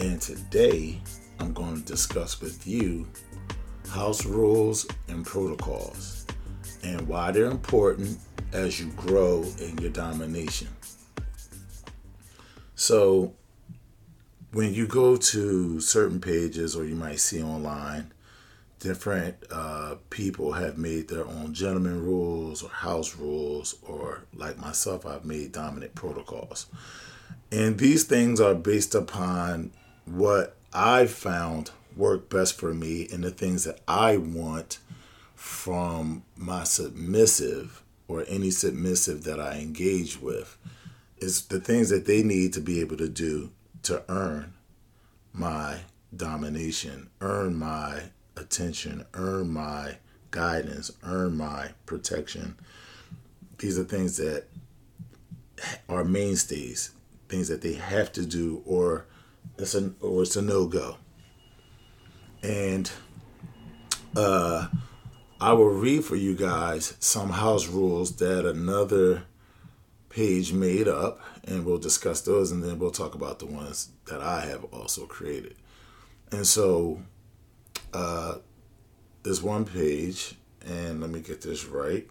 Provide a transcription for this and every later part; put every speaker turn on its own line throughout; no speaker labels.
And today I'm going to discuss with you house rules and protocols and why they're important as you grow in your domination. So, when you go to certain pages or you might see online, different uh, people have made their own gentleman rules or house rules, or like myself, I've made dominant protocols. And these things are based upon what I found work best for me and the things that I want from my submissive or any submissive that I engage with is the things that they need to be able to do to earn my domination, earn my attention, earn my guidance, earn my protection. These are things that are mainstays, things that they have to do or it's a or it's a no go. And uh, I will read for you guys some house rules that another page made up, and we'll discuss those, and then we'll talk about the ones that I have also created. And so, uh, this one page, and let me get this right.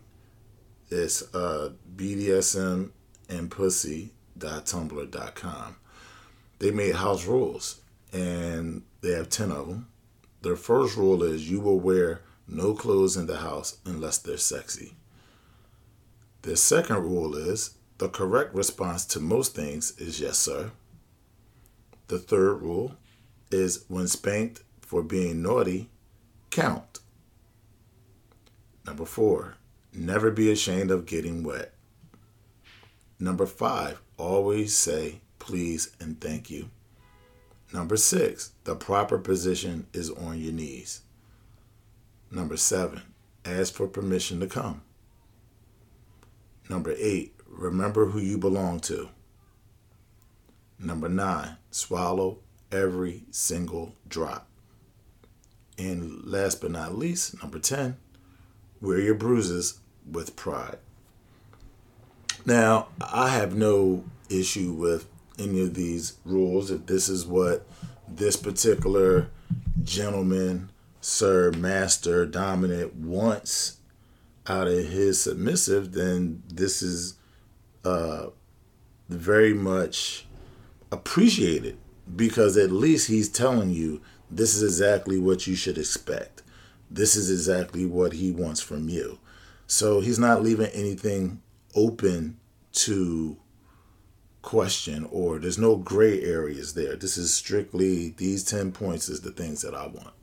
It's uh, BDSM and pussy.tumblr.com they made house rules, and they have 10 of them. Their first rule is you will wear no clothes in the house unless they're sexy. Their second rule is the correct response to most things is yes, sir. The third rule is when spanked for being naughty, count. Number four, never be ashamed of getting wet. Number five, always say please, and thank you. Number six, the proper position is on your knees. Number seven, ask for permission to come. Number eight, remember who you belong to. Number nine, swallow every single drop. And last but not least, number 10, wear your bruises with pride. Now, I have no issue with any of these rules. If this is what this particular gentleman, sir, master, dominant wants out of his submissive, then this is uh, very much appreciated because at least he's telling you this is exactly what you should expect. This is exactly what he wants from you. So he's not leaving anything open to question or there's no gray areas there. This is strictly these 10 points is the things that I want.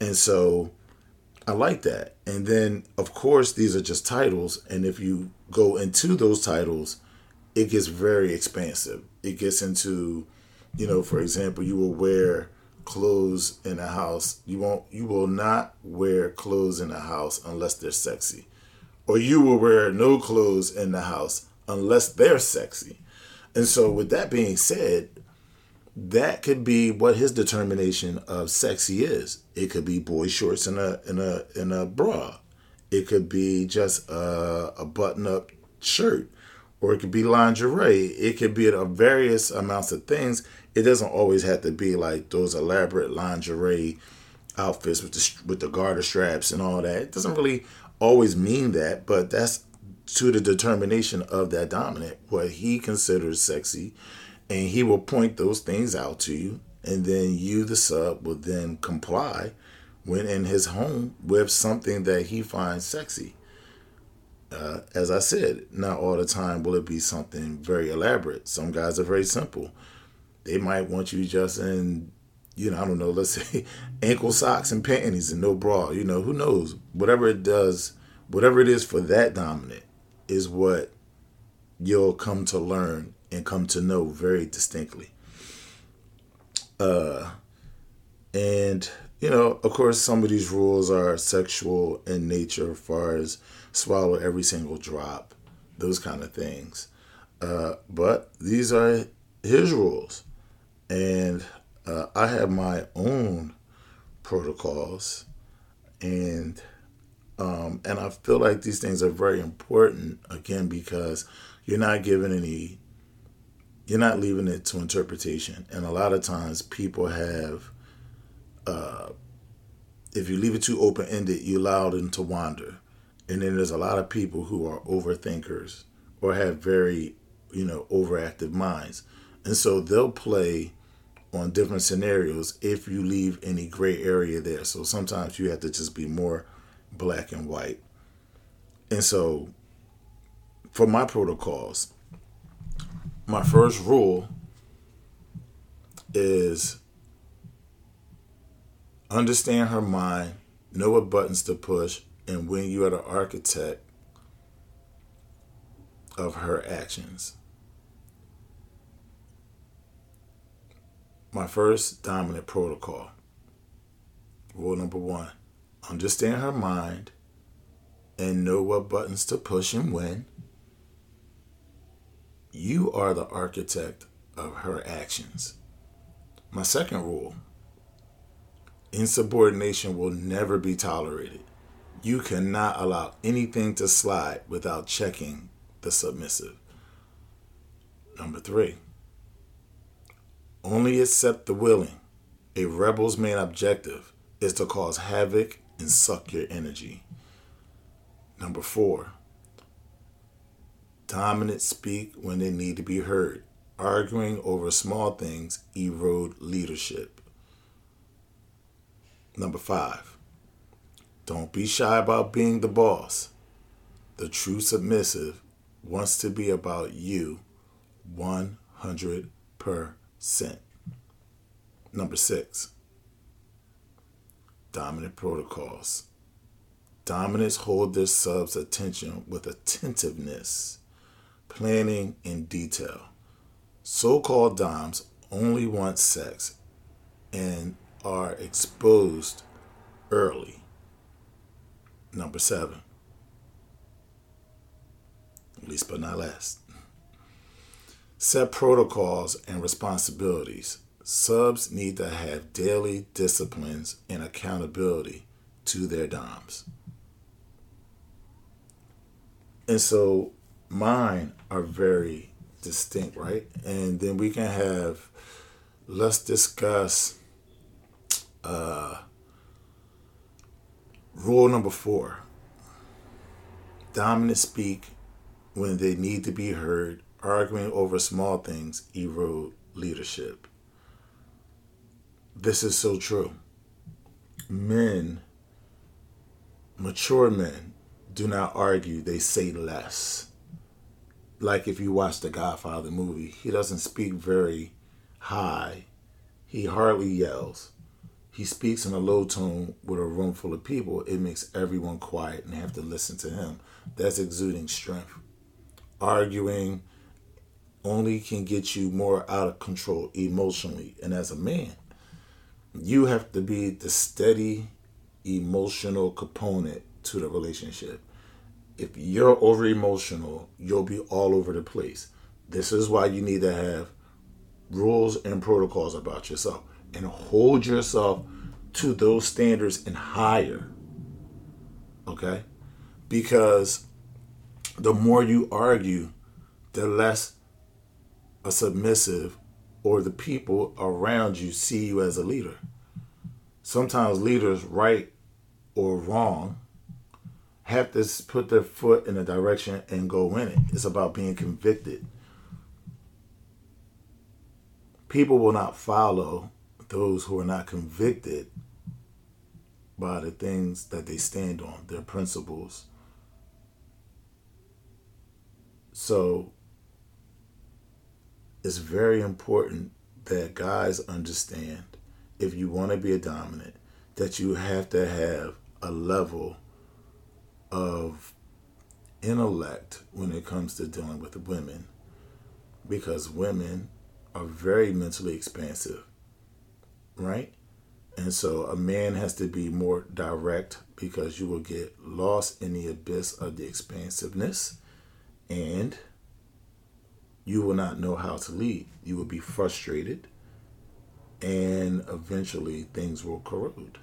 And so I like that. And then of course these are just titles and if you go into those titles it gets very expansive. It gets into you know for example you will wear clothes in a house. You won't you will not wear clothes in a house unless they're sexy. Or you will wear no clothes in the house unless they're sexy. And so, with that being said, that could be what his determination of sexy is. It could be boy shorts and a in a in a bra. It could be just a, a button up shirt, or it could be lingerie. It could be a various amounts of things. It doesn't always have to be like those elaborate lingerie outfits with the with the garter straps and all that. It doesn't really always mean that, but that's to the determination of that dominant what he considers sexy and he will point those things out to you and then you the sub will then comply when in his home with something that he finds sexy. Uh, as i said not all the time will it be something very elaborate. Some guys are very simple. They might want you just in you know i don't know let's say ankle socks and panties and no bra you know who knows? Whatever it does whatever it is for that dominant is what you'll come to learn and come to know very distinctly. Uh, and you know, of course, some of these rules are sexual in nature, as far as swallow every single drop, those kind of things. Uh, but these are his rules, and uh, I have my own protocols, and um, and I feel like these things are very important again because you're not giving any, you're not leaving it to interpretation, and a lot of times people have. Uh, if you leave it too open ended, you allow them to wander. And then there's a lot of people who are overthinkers or have very, you know, overactive minds. And so they'll play on different scenarios if you leave any gray area there. So sometimes you have to just be more black and white. And so for my protocols, my first rule is understand her mind, know what buttons to push, and when you are the architect of her actions. My first dominant protocol. Rule number one understand her mind and know what buttons to push and when. You are the architect of her actions. My second rule insubordination will never be tolerated. You cannot allow anything to slide without checking the submissive. Number three, only accept the willing. A rebel's main objective is to cause havoc and suck your energy. Number four, dominant speak when they need to be heard. Arguing over small things erode leadership. Number five, don't be shy about being the boss. The true submissive wants to be about you 100%. Number six, dominant protocols. Dominants hold their subs' attention with attentiveness, planning, and detail. So called Doms only want sex and are exposed early. Number seven, least but not last, set protocols and responsibilities. Subs need to have daily disciplines and accountability to their DOMs. And so mine are very distinct, right? And then we can have, let's discuss uh, rule number four dominant speak when they need to be heard, arguing over small things erode leadership. This is so true. Men, mature men, do not argue, they say less. Like if you watch the Godfather movie, he doesn't speak very high, he hardly yells he speaks in a low tone with a room full of people, it makes everyone quiet and have to listen to him. That's exuding strength. Arguing only can get you more out of control emotionally. And as a man, you have to be the steady emotional component to the relationship. If you're over emotional, you'll be all over the place. This is why you need to have rules and protocols about yourself and hold yourself to those standards and higher. Okay? Because the more you argue, the less a submissive or the people around you see you as a leader. Sometimes leaders, right or wrong, have to put their foot in a direction and go in it. It's about being convicted. People will not follow those who are not convicted by the things that they stand on, their principles. So it's very important that guys understand if you want to be a dominant, that you have to have a level of intellect when it comes to dealing with women because women are very mentally expansive right? And so a man has to be more direct because you will get lost in the abyss of the expansiveness and you will not know how to lead. You will be frustrated and eventually things will corrode.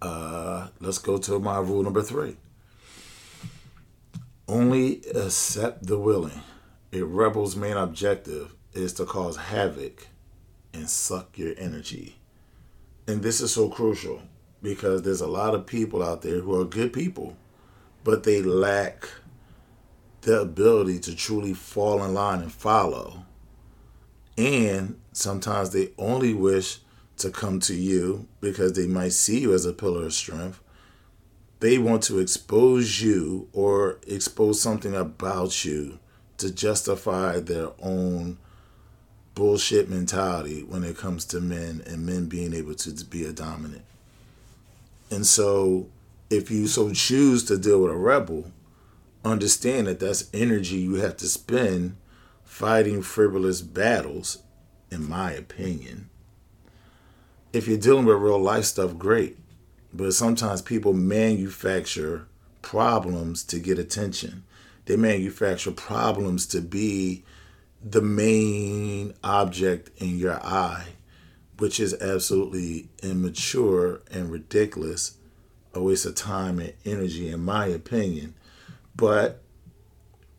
Uh, let's go to my rule number three. Only accept the willing. A rebel's main objective is to cause havoc and suck your energy. And this is so crucial because there's a lot of people out there who are good people, but they lack the ability to truly fall in line and follow. And sometimes they only wish to come to you because they might see you as a pillar of strength. They want to expose you or expose something about you to justify their own bullshit mentality when it comes to men and men being able to be a dominant. And so, if you so choose to deal with a rebel, understand that that's energy you have to spend fighting frivolous battles, in my opinion. If you're dealing with real life stuff, great. But sometimes people manufacture problems to get attention. They manufacture problems to be the main object in your eye, which is absolutely immature and ridiculous, a waste of time and energy, in my opinion. But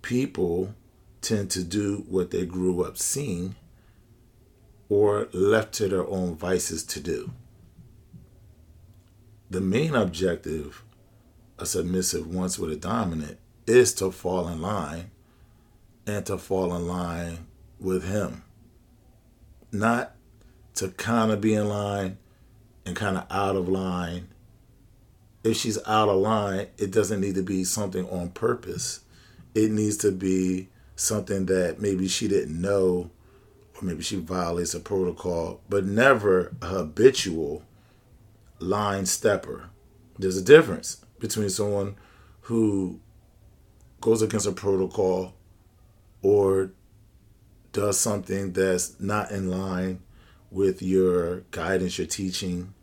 people tend to do what they grew up seeing or left to their own vices to do. The main objective a submissive wants with a dominant is to fall in line and to fall in line with him. Not to kind of be in line and kind of out of line. If she's out of line, it doesn't need to be something on purpose. It needs to be something that maybe she didn't know or maybe she violates a protocol, but never a habitual line stepper. There's a difference between someone who goes against a protocol or does something that's not in line with your guidance, your teaching,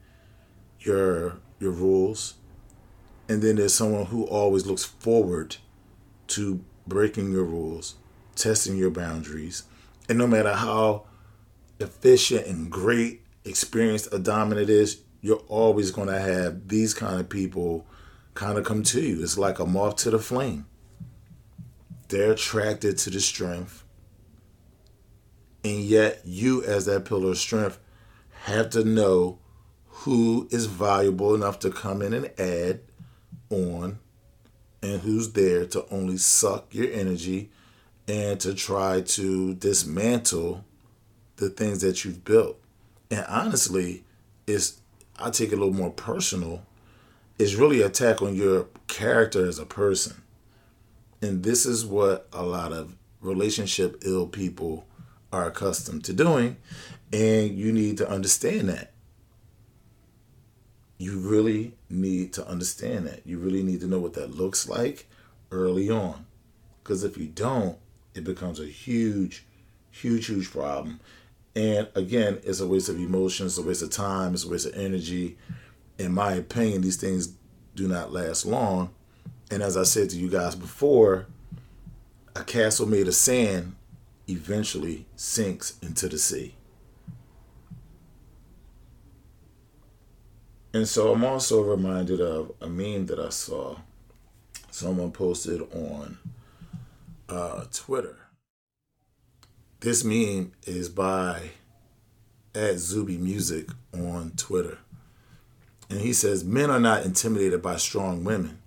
your your rules. And then there's someone who always looks forward to breaking your rules, testing your boundaries. And no matter how efficient and great experienced a dominant is, you're always going to have these kind of people kind of come to you. It's like a moth to the flame. They're attracted to the strength. And yet, you, as that pillar of strength, have to know who is valuable enough to come in and add on and who's there to only suck your energy and to try to dismantle the things that you've built. And honestly, it's I take it a little more personal. It's really attack on your character as a person. And this is what a lot of relationship ill people are accustomed to doing. And you need to understand that. You really need to understand that. You really need to know what that looks like early on. Because if you don't, it becomes a huge, huge, huge problem. And again, it's a waste of emotions, it's a waste of time, it's a waste of energy. In my opinion, these things do not last long and as I said to you guys before, a castle made of sand eventually sinks into the sea. And so I'm also reminded of a meme that I saw someone posted on uh, Twitter. This meme is by at Zuby Music on Twitter. And he says, Men are not intimidated by strong women.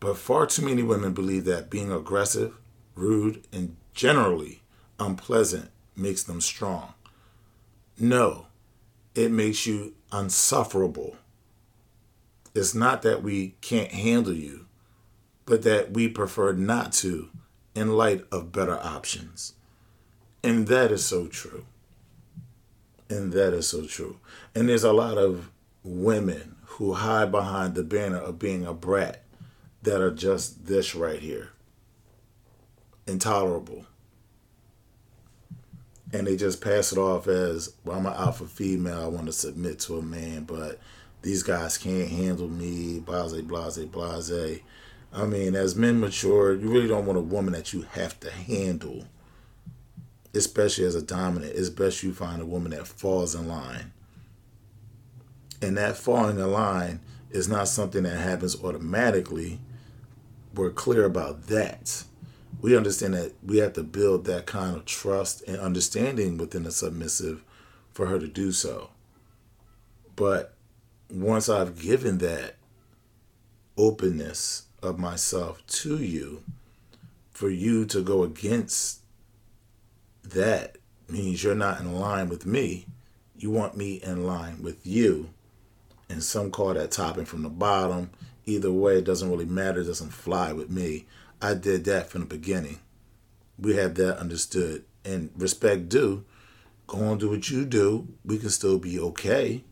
But far too many women believe that being aggressive, rude, and generally unpleasant makes them strong. No, it makes you unsufferable. It's not that we can't handle you, but that we prefer not to in light of better options. And that is so true. And that is so true. And there's a lot of women who hide behind the banner of being a brat that are just this right here intolerable. And they just pass it off as well, I'm an alpha female, I want to submit to a man, but these guys can't handle me, blase, blase, blase. I mean, as men mature, you really don't want a woman that you have to handle, especially as a dominant. It's best you find a woman that falls in line. And that falling in line is not something that happens automatically. We're clear about that. We understand that we have to build that kind of trust and understanding within a submissive for her to do so. But once I've given that openness of myself to you, for you to go against that means you're not in line with me. You want me in line with you. And some call that topping from the bottom. Either way, it doesn't really matter. It doesn't fly with me. I did that from the beginning. We have that understood. And respect due. Go on, do what you do. We can still be okay.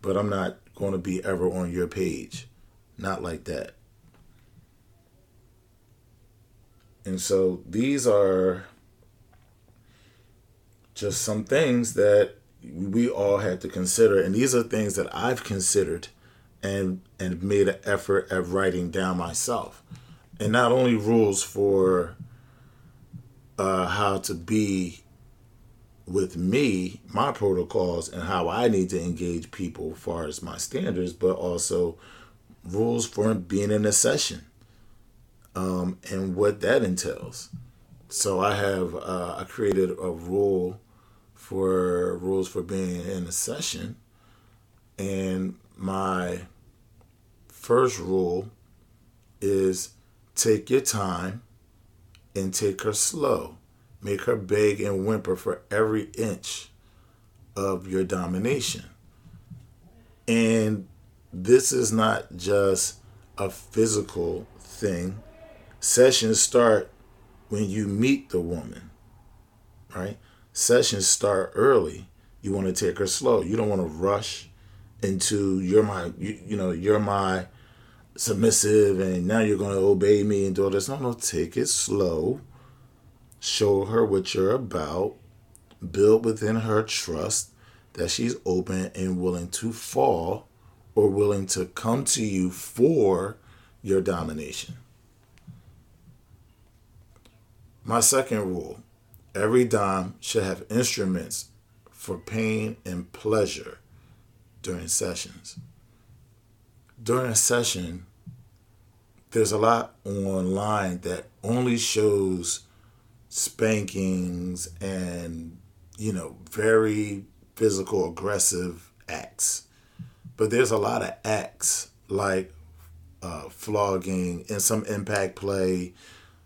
But I'm not going to be ever on your page. Not like that. And so these are just some things that we all had to consider and these are things that I've considered and and made an effort at writing down myself. And not only rules for uh, how to be with me, my protocols, and how I need to engage people as far as my standards, but also rules for being in a session um, and what that entails. So I have uh, I created a rule for rules for being in a session, and my first rule is take your time and take her slow. Make her beg and whimper for every inch of your domination. And this is not just a physical thing. Sessions start when you meet the woman, right? Sessions start early. You want to take her slow. You don't want to rush into you're my you, you know you're my submissive and now you're going to obey me and do all this. No, no, take it slow show her what you're about, build within her trust that she's open and willing to fall or willing to come to you for your domination. My second rule every Dom should have instruments for pain and pleasure during sessions. During a session, there's a lot online that only shows spankings and you know very physical aggressive acts. But there's a lot of acts like uh, flogging and some impact play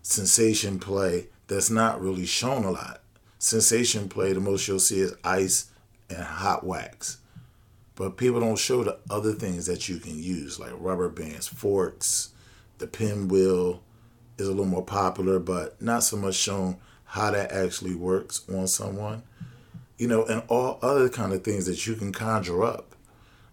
sensation play that's not really shown a lot. Sensation play the most you'll see is ice and hot wax but people don't show the other things that you can use like rubber bands forks the pinwheel is a little more popular, but not so much shown how that actually works on someone. You know, and all other kind of things that you can conjure up.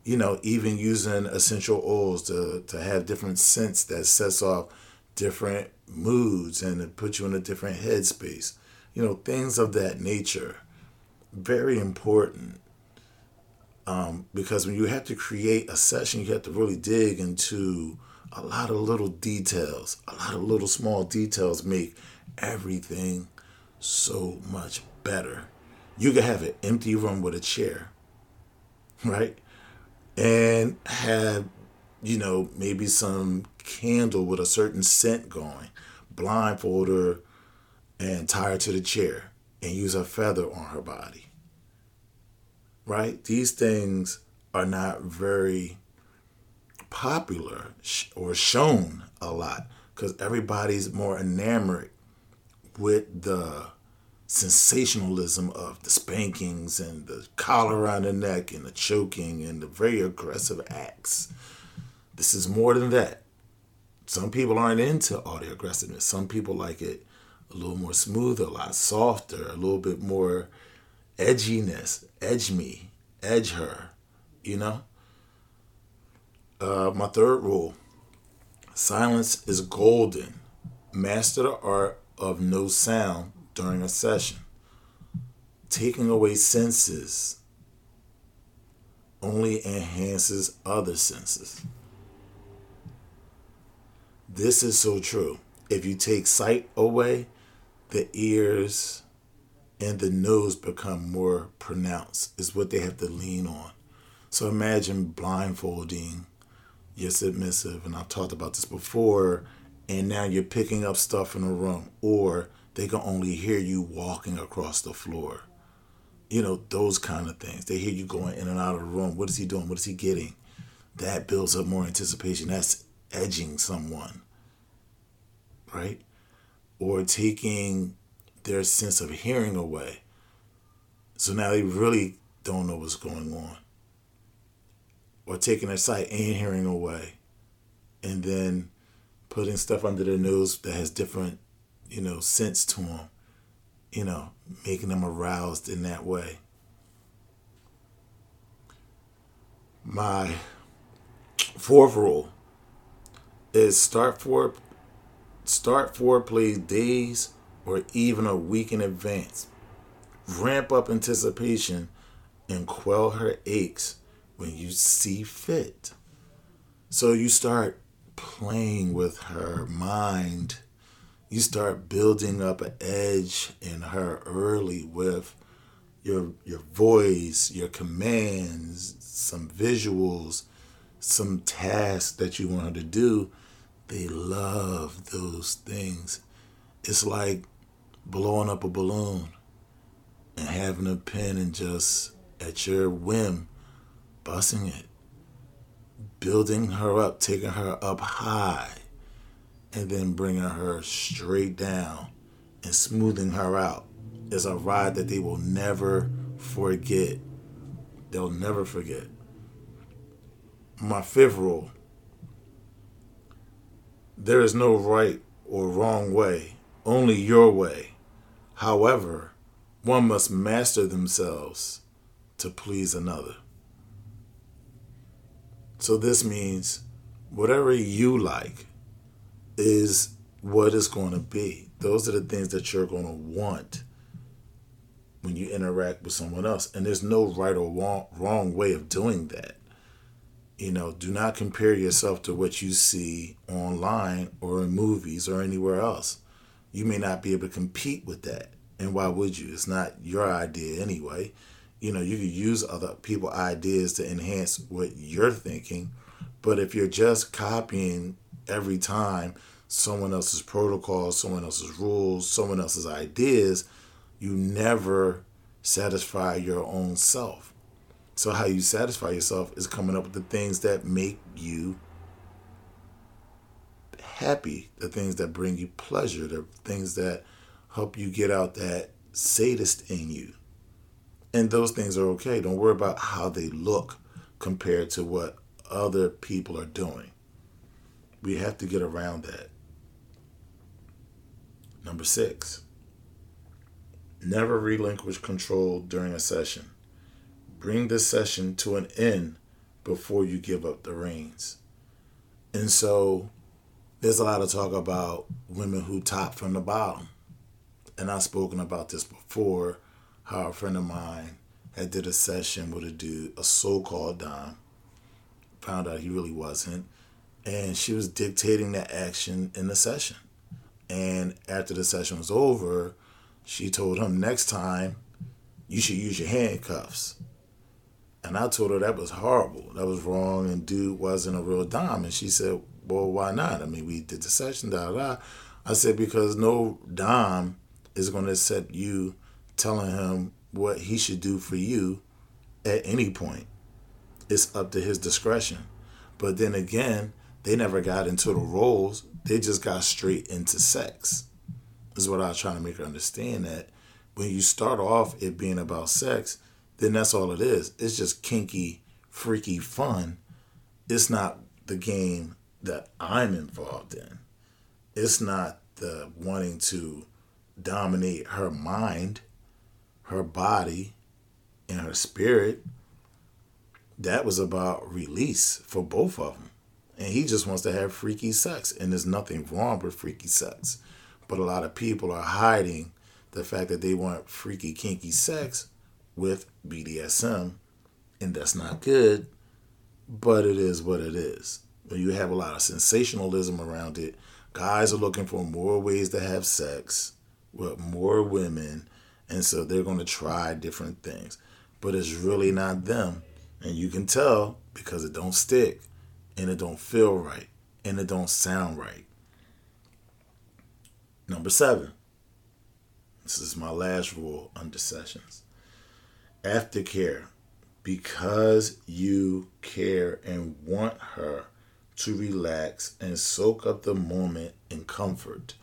You know, even using essential oils to, to have different scents that sets off different moods and put you in a different headspace. You know, things of that nature. Very important. Um, because when you have to create a session, you have to really dig into a lot of little details. A lot of little small details make everything so much better. You can have an empty room with a chair, right? And have, you know, maybe some candle with a certain scent going, blindfold her and tie her to the chair and use a feather on her body. Right? These things are not very popular or shown a lot because everybody's more enamored with the sensationalism of the spankings and the collar around the neck and the choking and the very aggressive acts. This is more than that. Some people aren't into all the aggressiveness. Some people like it a little more smoother, a lot softer, a little bit more edginess. Edge me, edge her, you know? Uh, my third rule silence is golden. Master the art of no sound during a session. taking away senses only enhances other senses. This is so true. If you take sight away, the ears and the nose become more pronounced, is what they have to lean on. So imagine blindfolding your submissive, and I've talked about this before, and now you're picking up stuff in a room, or they can only hear you walking across the floor. You know, those kind of things. They hear you going in and out of the room. What is he doing? What is he getting? That builds up more anticipation. That's edging someone, right? Or taking their sense of hearing away. So now they really don't know what's going on. Or taking their sight and hearing away. And then putting stuff under their nose that has different, you know, sense to them. You know, making them aroused in that way. My fourth rule is start for start foreplay days or even a week in advance. Ramp up anticipation and quell her aches when you see fit. So you start playing with her mind. You start building up an edge in her early with your your voice, your commands, some visuals, some tasks that you want her to do. They love those things. It's like blowing up a balloon and having a pen and just at your whim busting it, building her up, taking her up high, and then bringing her straight down and smoothing her out is a ride that they will never forget. They'll never forget. My fifth rule there is no right or wrong way, only your way. However, one must master themselves to please another. So this means whatever you like is what it's going to be. Those are the things that you're going to want when you interact with someone else. And there's no right or wrong, wrong way of doing that. You know, do not compare yourself to what you see online or in movies or anywhere else. You may not be able to compete with that. And why would you? It's not your idea anyway. You know, you could use other people' ideas to enhance what you're thinking. But if you're just copying every time someone else's protocols, someone else's rules, someone else's ideas, you never satisfy your own self. So, how you satisfy yourself is coming up with the things that make you happy, the things that bring you pleasure, the things that help you get out that sadist in you. And those things are okay. Don't worry about how they look compared to what other people are doing. We have to get around that. Number six, never relinquish control during a session. Bring the session to an end before you give up the reins. And so there's a lot of talk about women who top from the bottom. And I've spoken about this before, how a friend of mine had did a session with a dude, a so-called dom, found out he really wasn't, and she was dictating the action in the session. And after the session was over, she told him next time you should use your handcuffs. And I told her that was horrible. That was wrong, and dude wasn't a real dom. And she said, Well, why not? I mean, we did the session, da da. I said, Because no dom is going to accept you telling him what he should do for you at any point. It's up to his discretion. But then again, they never got into the roles, they just got straight into sex. Is what I was trying to make her understand that when you start off it being about sex, then that's all it is. It's just kinky, freaky fun. It's not the game that I'm involved in. It's not the wanting to dominate her mind, her body, and her spirit. That was about release for both of them. And he just wants to have freaky sex. And there's nothing wrong with freaky sex. But a lot of people are hiding the fact that they want freaky, kinky sex with BDSM, and that's not good, but it is what it is. When you have a lot of sensationalism around it, guys are looking for more ways to have sex with more women, and so they're going to try different things. But it's really not them, and you can tell because it don't stick, and it don't feel right, and it don't sound right. Number seven. This is my last rule under sessions. Aftercare. Because you care and want her to relax and soak up the moment in comfort.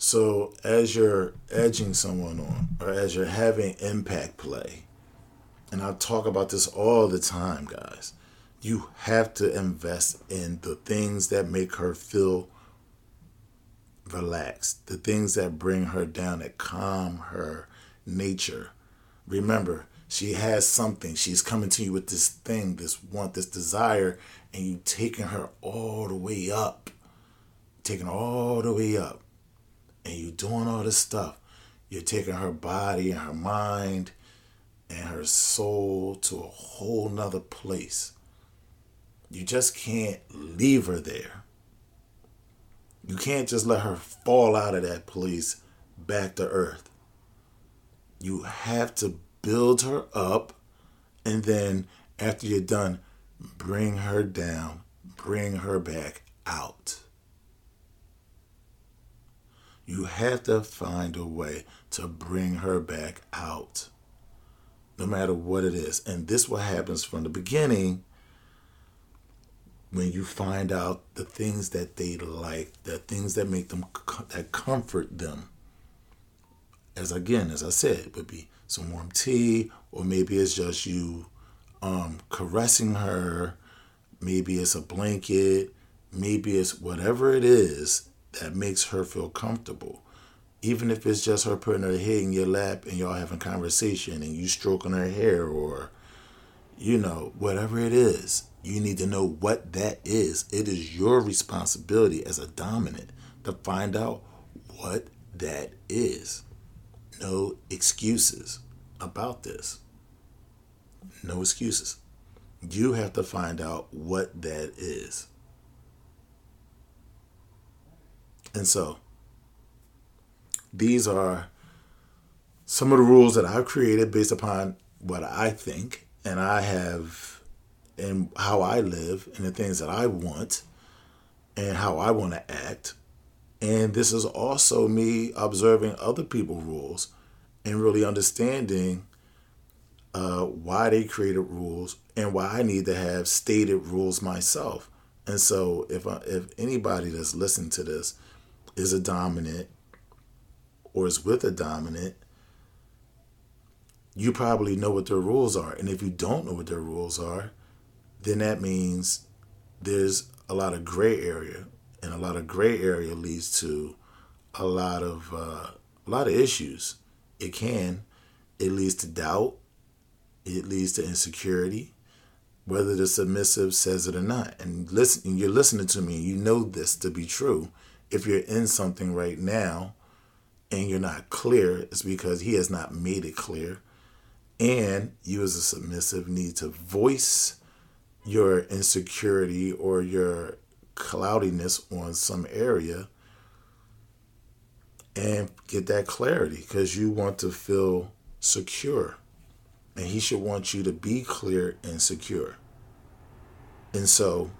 So, as you're edging someone on, or as you're having impact play, and I talk about this all the time, guys, you have to invest in the things that make her feel relaxed, the things that bring her down, that calm her nature. Remember, she has something. She's coming to you with this thing, this want, this desire, and you taking her all the way up. Taking her all the way up. And you're doing all this stuff. You're taking her body and her mind and her soul to a whole nother place. You just can't leave her there. You can't just let her fall out of that place back to earth. You have to build her up, and then after you're done, bring her down, bring her back out. You have to find a way to bring her back out, no matter what it is. And this what happens from the beginning when you find out the things that they like, the things that make them that comfort them. As again, as I said, it would be some warm tea, or maybe it's just you um, caressing her. Maybe it's a blanket. Maybe it's whatever it is that makes her feel comfortable. Even if it's just her putting her head in your lap and y'all having conversation and you stroking her hair or, you know, whatever it is you need to know what that is. It is your responsibility as a dominant to find out what that is. No excuses about this. No excuses. You have to find out what that is. And so, these are some of the rules that I've created based upon what I think, and I have and how I live and the things that I want and how I want to act. And this is also me observing other people's rules and really understanding uh, why they created rules and why I need to have stated rules myself. And so, if I, if anybody that's listening to this is a dominant or is with a dominant, you probably know what their rules are. And if you don't know what their rules are, then that means there's a lot of gray area, and a lot of gray area leads to a lot of uh, a lot of issues. It can. It leads to doubt. It leads to insecurity, whether the submissive says it or not. And listen, you're listening to me. You know this to be true. If you're in something right now, and you're not clear, it's because he has not made it clear. And you, as a submissive, need to voice your insecurity or your cloudiness on some area and get that clarity because you want to feel secure. And he should want you to be clear and secure. And so,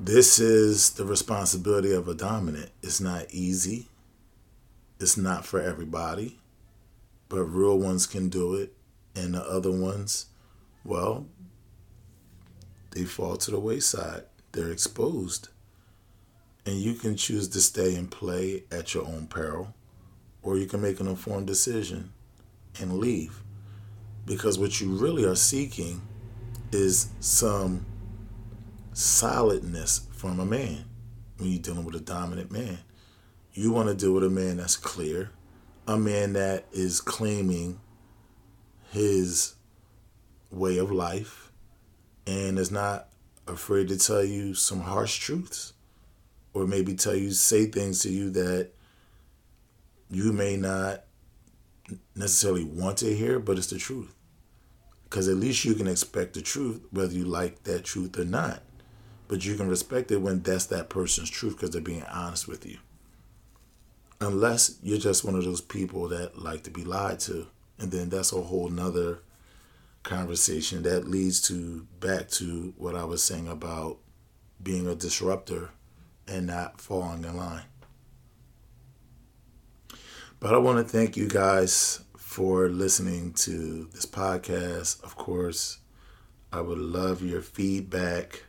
this is the responsibility of a dominant. It's not easy, it's not for everybody, but real ones can do it. And the other ones, well, they fall to the wayside. They're exposed. And you can choose to stay and play at your own peril, or you can make an informed decision and leave. Because what you really are seeking is some solidness from a man when you're dealing with a dominant man. You want to deal with a man that's clear, a man that is claiming his way of life, and is not afraid to tell you some harsh truths or maybe tell you say things to you that you may not necessarily want to hear, but it's the truth. Because at least you can expect the truth, whether you like that truth or not. But you can respect it when that's that person's truth because they're being honest with you. Unless you're just one of those people that like to be lied to. And then that's a whole nother conversation that leads to back to what I was saying about being a disruptor and not falling in line. But I want to thank you guys for listening to this podcast. Of course, I would love your feedback.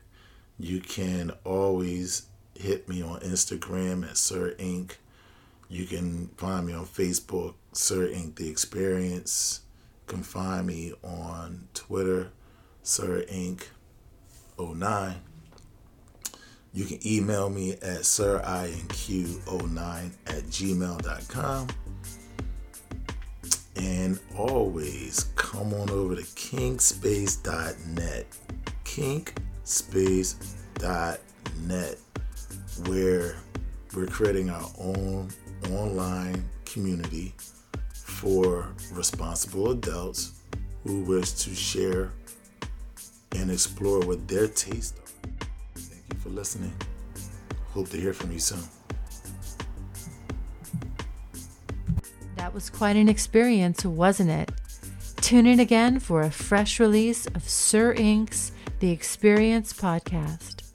You can always hit me on Instagram at Sir inQ. You can find me on Facebook, Sir inQ. The Experience. You can find me on Twitter, Sir inQ. 09. You can email me at sirinq09 at gmail.com. And always come on over to kinkspace.net. Kinkspace.net, where we're creating our own online community for responsible adults who wish to share and explore what their taste are Thank you for listening. Hope to hear from you soon.
That was quite an experience, wasn't it? Tune in again for a fresh release of Sir inQ's The Experience podcast.